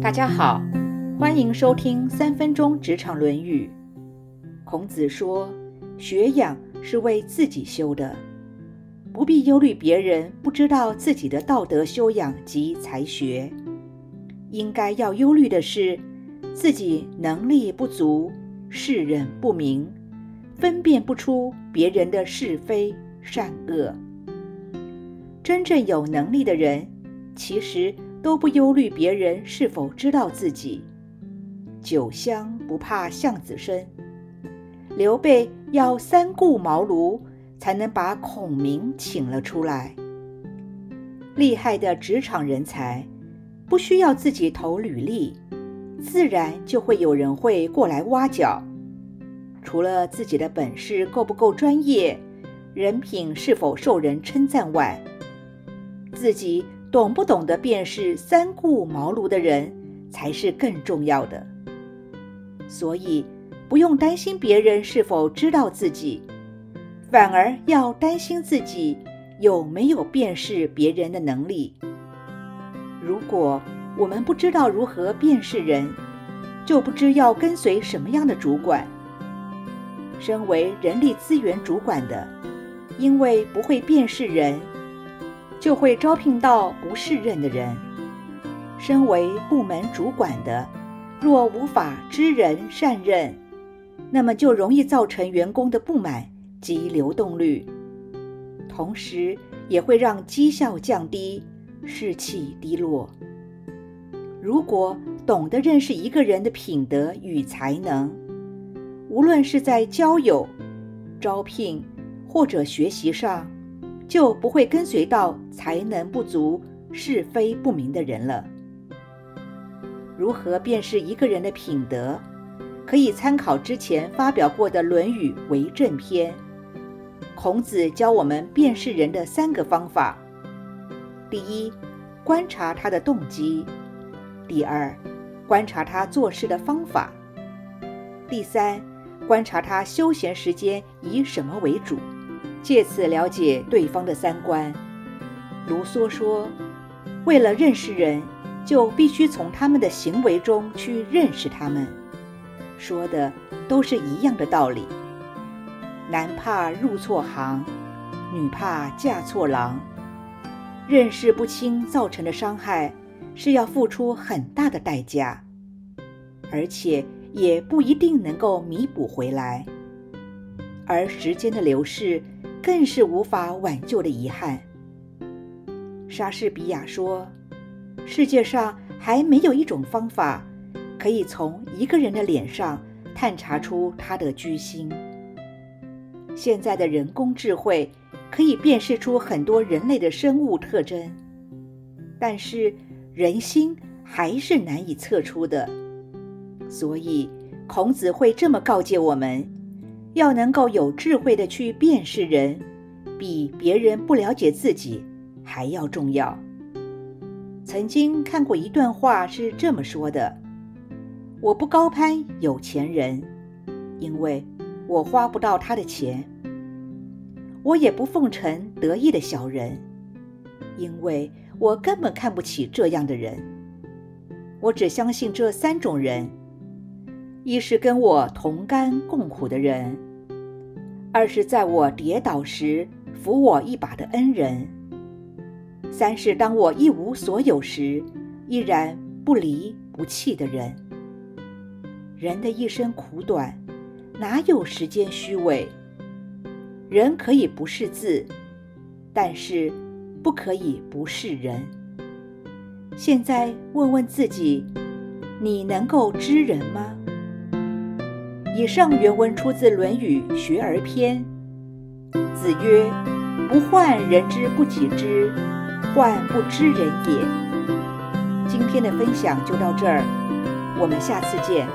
大家好，欢迎收听三分钟职场《论语》。孔子说：“学养是为自己修的，不必忧虑别人不知道自己的道德修养及才学。应该要忧虑的是自己能力不足，世人不明，分辨不出别人的是非善恶。真正有能力的人，其实。”都不忧虑别人是否知道自己。酒香不怕巷子深。刘备要三顾茅庐才能把孔明请了出来。厉害的职场人才，不需要自己投履历，自然就会有人会过来挖角。除了自己的本事够不够专业，人品是否受人称赞外，自己。懂不懂得辨识三顾茅庐的人，才是更重要的。所以，不用担心别人是否知道自己，反而要担心自己有没有辨识别人的能力。如果我们不知道如何辨识人，就不知要跟随什么样的主管。身为人力资源主管的，因为不会辨识人。就会招聘到不适任的人。身为部门主管的，若无法知人善任，那么就容易造成员工的不满及流动率，同时也会让绩效降低，士气低落。如果懂得认识一个人的品德与才能，无论是在交友、招聘或者学习上，就不会跟随到才能不足、是非不明的人了。如何辨识一个人的品德？可以参考之前发表过的《论语为政篇》。孔子教我们辨识人的三个方法：第一，观察他的动机；第二，观察他做事的方法；第三，观察他休闲时间以什么为主。借此了解对方的三观。卢梭说：“为了认识人，就必须从他们的行为中去认识他们。”说的都是一样的道理。男怕入错行，女怕嫁错郎。认识不清造成的伤害，是要付出很大的代价，而且也不一定能够弥补回来。而时间的流逝。更是无法挽救的遗憾。莎士比亚说：“世界上还没有一种方法，可以从一个人的脸上探查出他的居心。现在的人工智慧可以辨识出很多人类的生物特征，但是人心还是难以测出的。所以，孔子会这么告诫我们。”要能够有智慧的去辨识人，比别人不了解自己还要重要。曾经看过一段话是这么说的：“我不高攀有钱人，因为我花不到他的钱；我也不奉承得意的小人，因为我根本看不起这样的人。我只相信这三种人：一是跟我同甘共苦的人。”二是在我跌倒时扶我一把的恩人，三是当我一无所有时依然不离不弃的人。人的一生苦短，哪有时间虚伪？人可以不识字，但是不可以不是人。现在问问自己，你能够知人吗？以上原文出自《论语·学而篇》。子曰：“不患人之不己知，患不知人也。”今天的分享就到这儿，我们下次见。